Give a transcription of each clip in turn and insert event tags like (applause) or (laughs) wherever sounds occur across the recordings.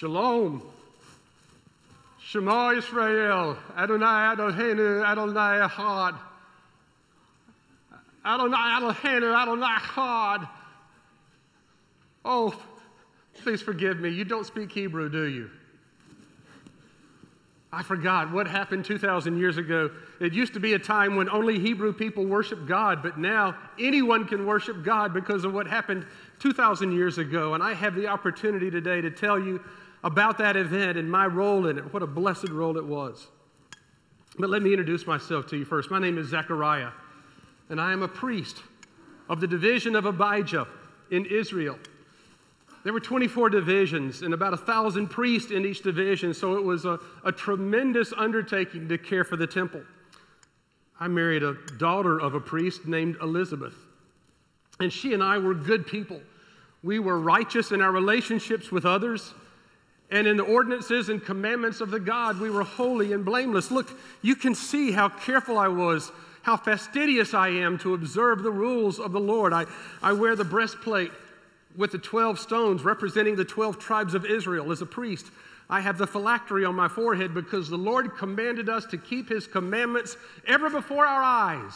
Shalom. Shema Israel. Adonai Eloheinu Adonai Echad. Adonai Eloheinu Adonai Echad. Oh, please forgive me. You don't speak Hebrew, do you? I forgot what happened 2,000 years ago. It used to be a time when only Hebrew people worship God, but now anyone can worship God because of what happened 2,000 years ago. And I have the opportunity today to tell you about that event and my role in it. What a blessed role it was. But let me introduce myself to you first. My name is Zechariah, and I am a priest of the division of Abijah in Israel. There were 24 divisions and about a thousand priests in each division, so it was a, a tremendous undertaking to care for the temple. I married a daughter of a priest named Elizabeth, and she and I were good people. We were righteous in our relationships with others, and in the ordinances and commandments of the God, we were holy and blameless. Look, you can see how careful I was, how fastidious I am to observe the rules of the Lord. I, I wear the breastplate with the 12 stones representing the 12 tribes of Israel as a priest. I have the phylactery on my forehead because the Lord commanded us to keep his commandments ever before our eyes.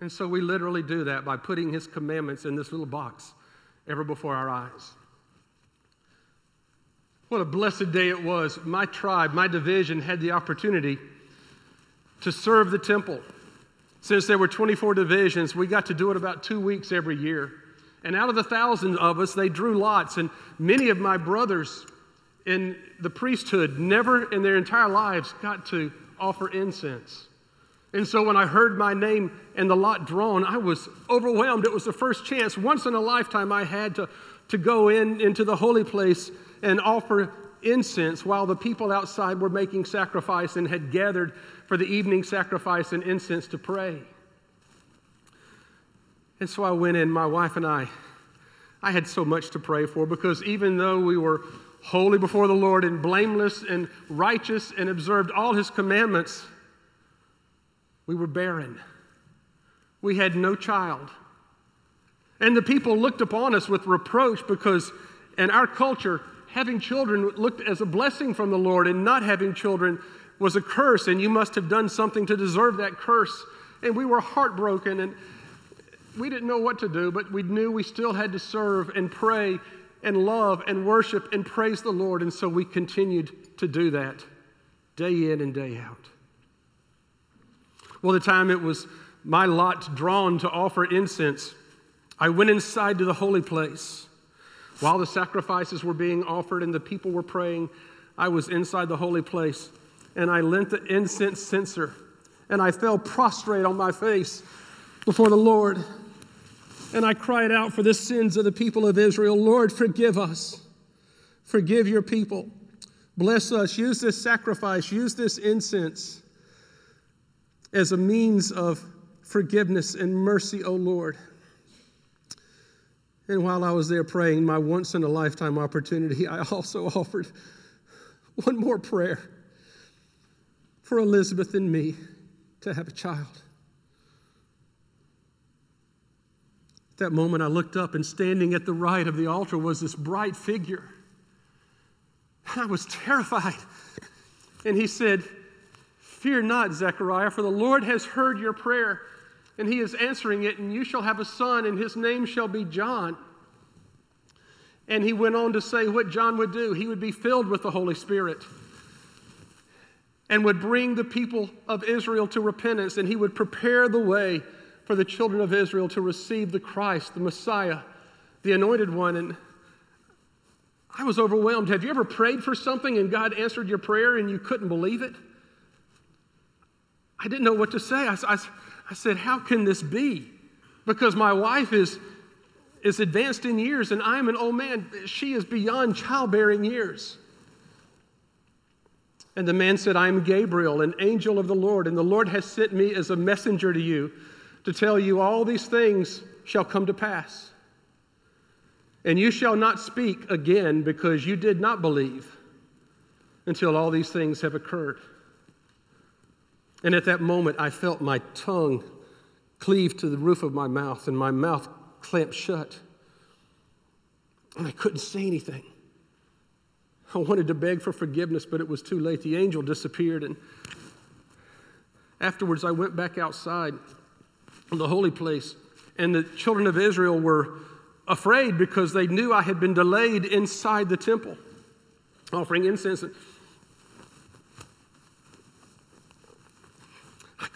And so we literally do that by putting his commandments in this little box ever before our eyes. What a blessed day it was. My tribe, my division had the opportunity to serve the temple. Since there were 24 divisions, we got to do it about two weeks every year. And out of the thousands of us, they drew lots. And many of my brothers in the priesthood never in their entire lives got to offer incense. And so when I heard my name and the lot drawn, I was overwhelmed. It was the first chance, once in a lifetime, I had to, to go in into the holy place and offer incense while the people outside were making sacrifice and had gathered for the evening sacrifice and incense to pray. And so I went in, my wife and I. I had so much to pray for because even though we were holy before the Lord and blameless and righteous and observed all his commandments, we were barren. We had no child. And the people looked upon us with reproach because in our culture, having children looked as a blessing from the Lord, and not having children was a curse, and you must have done something to deserve that curse. And we were heartbroken, and we didn't know what to do, but we knew we still had to serve and pray and love and worship and praise the Lord. And so we continued to do that day in and day out. Well, the time it was my lot drawn to offer incense, I went inside to the holy place. While the sacrifices were being offered and the people were praying, I was inside the holy place and I lent the incense censer and I fell prostrate on my face before the Lord. And I cried out for the sins of the people of Israel Lord, forgive us. Forgive your people. Bless us. Use this sacrifice, use this incense as a means of forgiveness and mercy, O Lord. And while I was there praying, my once in a lifetime opportunity, I also (laughs) offered one more prayer for Elizabeth and me to have a child. At that moment, I looked up, and standing at the right of the altar was this bright figure. I was terrified. And he said, Fear not, Zechariah, for the Lord has heard your prayer, and he is answering it, and you shall have a son, and his name shall be John. And he went on to say what John would do. He would be filled with the Holy Spirit and would bring the people of Israel to repentance, and he would prepare the way for the children of Israel to receive the Christ, the Messiah, the anointed one. And I was overwhelmed. Have you ever prayed for something and God answered your prayer and you couldn't believe it? I didn't know what to say. I, I, I said, How can this be? Because my wife is, is advanced in years and I'm an old man. She is beyond childbearing years. And the man said, I am Gabriel, an angel of the Lord, and the Lord has sent me as a messenger to you to tell you all these things shall come to pass. And you shall not speak again because you did not believe until all these things have occurred. And at that moment, I felt my tongue cleave to the roof of my mouth and my mouth clamped shut. And I couldn't say anything. I wanted to beg for forgiveness, but it was too late. The angel disappeared, and afterwards I went back outside the holy place, and the children of Israel were afraid because they knew I had been delayed inside the temple offering incense.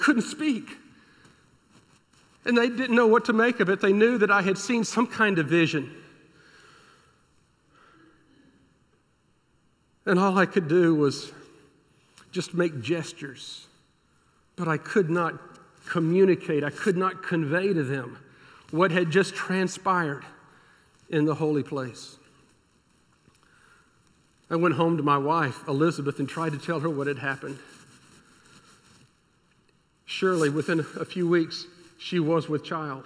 Couldn't speak. And they didn't know what to make of it. They knew that I had seen some kind of vision. And all I could do was just make gestures. But I could not communicate, I could not convey to them what had just transpired in the holy place. I went home to my wife, Elizabeth, and tried to tell her what had happened. Surely, within a few weeks, she was with child.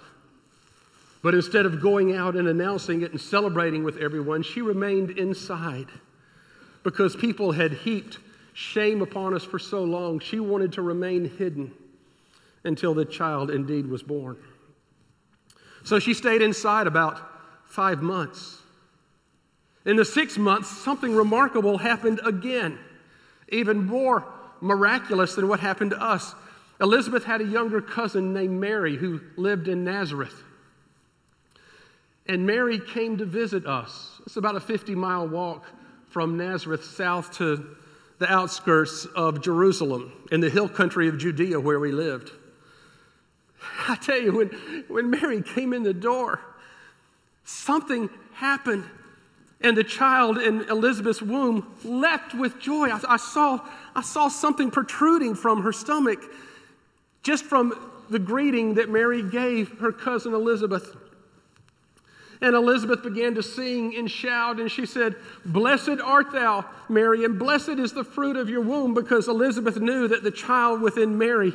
But instead of going out and announcing it and celebrating with everyone, she remained inside because people had heaped shame upon us for so long. She wanted to remain hidden until the child indeed was born. So she stayed inside about five months. In the six months, something remarkable happened again, even more miraculous than what happened to us. Elizabeth had a younger cousin named Mary who lived in Nazareth. And Mary came to visit us. It's about a 50 mile walk from Nazareth south to the outskirts of Jerusalem in the hill country of Judea where we lived. I tell you, when, when Mary came in the door, something happened. And the child in Elizabeth's womb leapt with joy. I, I, saw, I saw something protruding from her stomach just from the greeting that Mary gave her cousin Elizabeth. And Elizabeth began to sing and shout, and she said, Blessed art thou, Mary, and blessed is the fruit of your womb, because Elizabeth knew that the child within Mary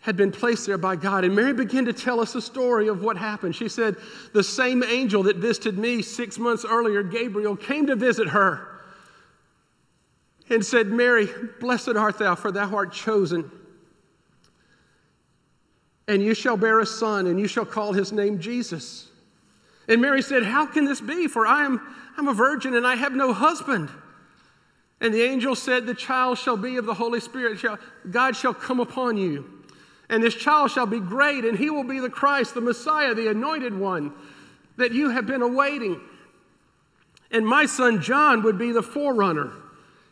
had been placed there by God. And Mary began to tell us a story of what happened. She said, The same angel that visited me six months earlier, Gabriel, came to visit her and said, Mary, blessed art thou, for thou art chosen and you shall bear a son, and you shall call his name Jesus. And Mary said, How can this be? For I am I'm a virgin and I have no husband. And the angel said, The child shall be of the Holy Spirit. God shall come upon you. And this child shall be great, and he will be the Christ, the Messiah, the anointed one that you have been awaiting. And my son John would be the forerunner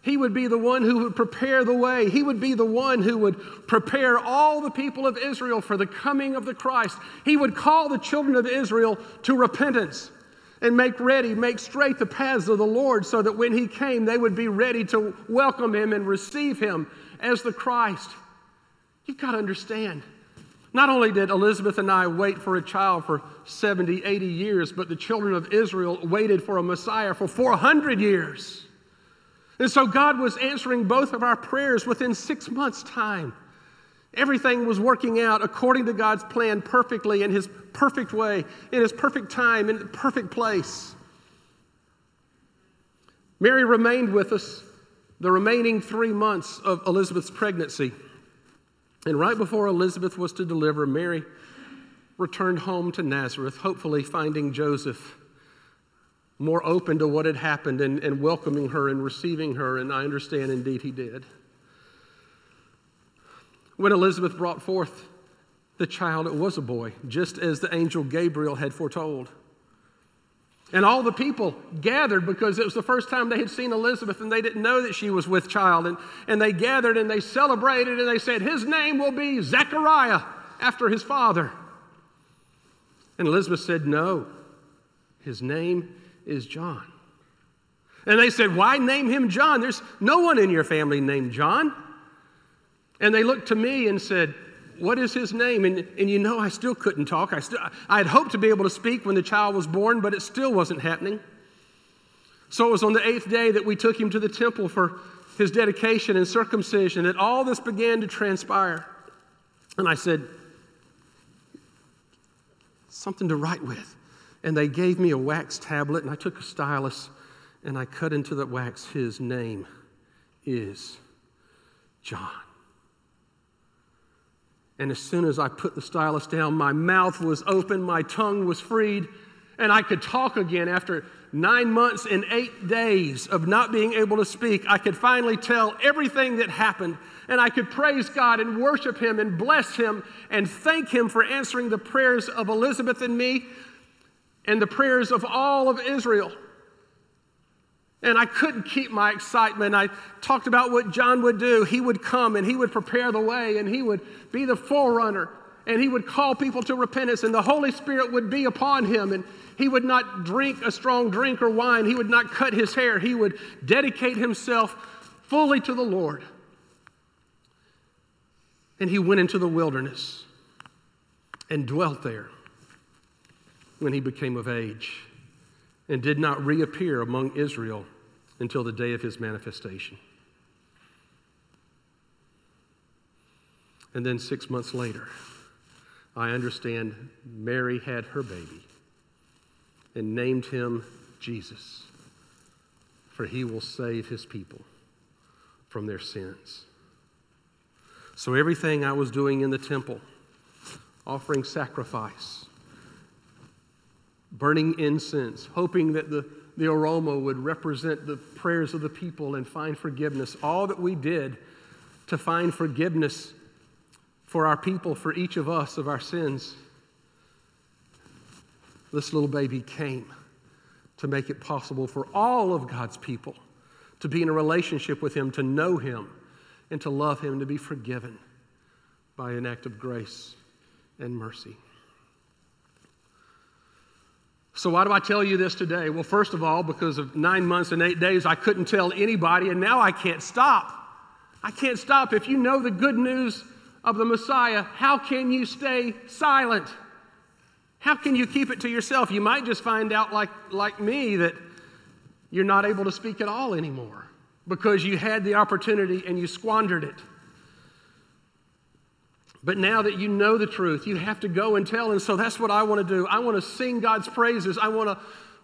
he would be the one who would prepare the way. He would be the one who would prepare all the people of Israel for the coming of the Christ. He would call the children of Israel to repentance and make ready, make straight the paths of the Lord so that when He came, they would be ready to welcome Him and receive Him as the Christ. You've got to understand. Not only did Elizabeth and I wait for a child for 70, 80 years, but the children of Israel waited for a Messiah for 400 years. And so God was answering both of our prayers within six months' time. Everything was working out according to God's plan perfectly in His perfect way, in His perfect time, in the perfect place. Mary remained with us the remaining three months of Elizabeth's pregnancy. And right before Elizabeth was to deliver, Mary returned home to Nazareth, hopefully finding Joseph more open to what had happened and, and welcoming her and receiving her, and I understand indeed he did. When Elizabeth brought forth the child, it was a boy, just as the angel Gabriel had foretold. And all the people gathered because it was the first time they had seen Elizabeth and they didn't know that she was with child. And, and they gathered and they celebrated and they said, His name will be Zechariah after his father. And Elizabeth said, No, his name is John. And they said, Why name him John? There's no one in your family named John. And they looked to me and said, What is his name? And, and you know, I still couldn't talk. I, still, I had hoped to be able to speak when the child was born, but it still wasn't happening. So it was on the eighth day that we took him to the temple for his dedication and circumcision that all this began to transpire. And I said, Something to write with and they gave me a wax tablet, and I took a stylus and I cut into the wax, His name is John. And as soon as I put the stylus down, my mouth was open, my tongue was freed, and I could talk again after nine months and eight days of not being able to speak, I could finally tell everything that happened. And I could praise God and worship Him and bless Him and thank Him for answering the prayers of Elizabeth and me and the prayers of all of Israel. And I couldn't keep my excitement. I talked about what John would do. He would come and he would prepare the way and he would be the forerunner and he would call people to repentance and the Holy Spirit would be upon him and he would not drink a strong drink or wine. He would not cut his hair. He would dedicate himself fully to the Lord. And he went into the wilderness and dwelt there when he became of age and did not reappear among Israel until the day of his manifestation. And then six months later, I understand Mary had her baby and named him Jesus, for he will save his people from their sins. So, everything I was doing in the temple, offering sacrifice, burning incense, hoping that the, the aroma would represent the prayers of the people and find forgiveness. All that we did to find forgiveness for our people, for each of us of our sins, this little baby came to make it possible for all of God's people to be in a relationship with Him, to know Him, and to love Him, to be forgiven by an act of grace and mercy. So, why do I tell you this today? Well, first of all, because of nine months and eight days, I couldn't tell anybody, and now I can't stop. I can't stop. If you know the good news of the Messiah, how can you stay silent? How can you keep it to yourself? You might just find out, like, like me, that you're not able to speak at all anymore because you had the opportunity and you squandered it. But now that you know the truth, you have to go and tell. And so that's what I want to do. I want to sing God's praises. I want to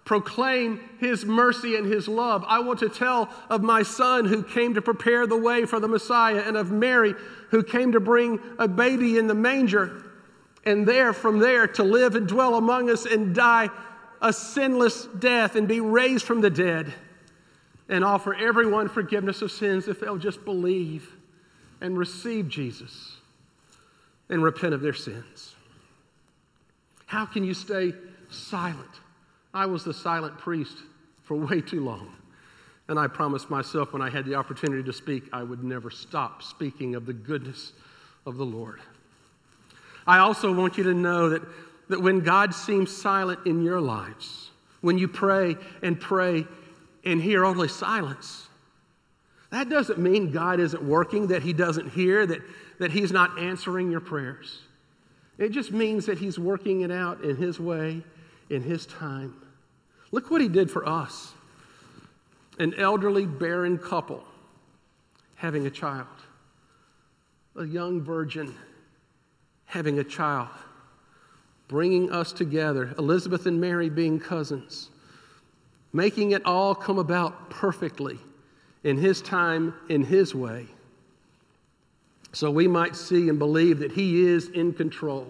proclaim His mercy and His love. I want to tell of my Son who came to prepare the way for the Messiah, and of Mary who came to bring a baby in the manger, and there, from there, to live and dwell among us and die a sinless death and be raised from the dead, and offer everyone forgiveness of sins if they'll just believe and receive Jesus and repent of their sins. How can you stay silent? I was the silent priest for way too long. And I promised myself when I had the opportunity to speak, I would never stop speaking of the goodness of the Lord. I also want you to know that, that when God seems silent in your lives, when you pray and pray and hear only silence, that doesn't mean God isn't working, that He doesn't hear, that, that He's not answering your prayers. It just means that He's working it out in His way, in His time. Look what He did for us an elderly, barren couple having a child, a young virgin having a child, bringing us together, Elizabeth and Mary being cousins, making it all come about perfectly in His time, in His way. So we might see and believe that He is in control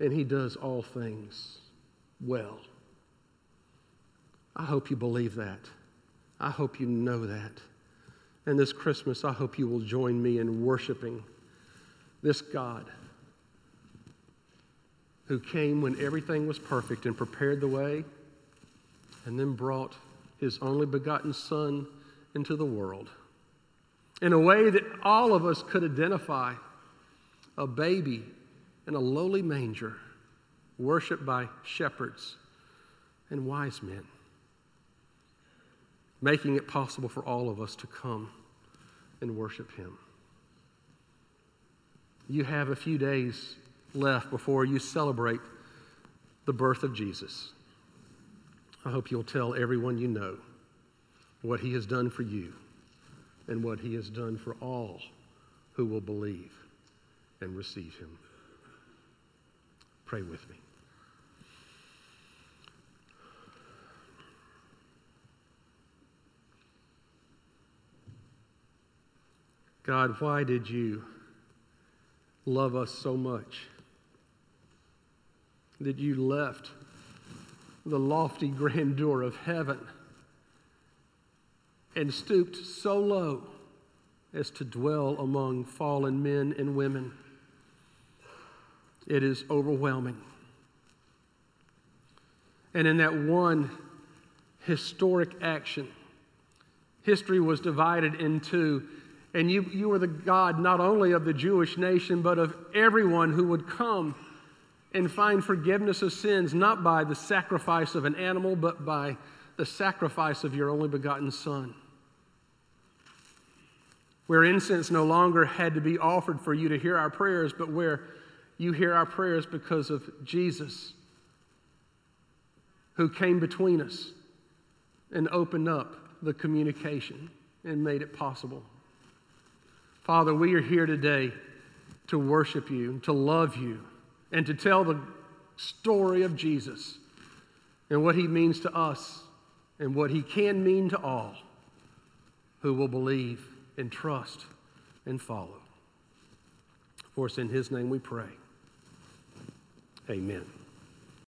and He does all things well. I hope you believe that. I hope you know that. And this Christmas, I hope you will join me in worshiping this God who came when everything was perfect and prepared the way and then brought his only begotten Son into the world in a way that all of us could identify a baby in a lowly manger, worshiped by shepherds and wise men, making it possible for all of us to come and worship Him. You have a few days left before you celebrate the birth of Jesus. I hope you'll tell everyone you know what he has done for you and what he has done for all who will believe and receive him. Pray with me. God, why did you love us so much that you left the lofty (laughs) grandeur of heaven and stooped so low as to dwell among fallen men and women. It is overwhelming. And in that one historic action, history was divided into, and you, you were the God not only of the Jewish nation, but of everyone who would come and find forgiveness of sins, not by the sacrifice of an animal, but by the sacrifice of your only begotten Son where incense no longer had to be offered for you to hear our prayers, but where you hear our prayers because of Jesus, who came between us and opened up the communication and made it possible. Father, we are here today to worship you, to love you, and to tell the story of Jesus and what he means to us and what he can mean to all who will believe and trust and follow. For us in his name we pray. Amen.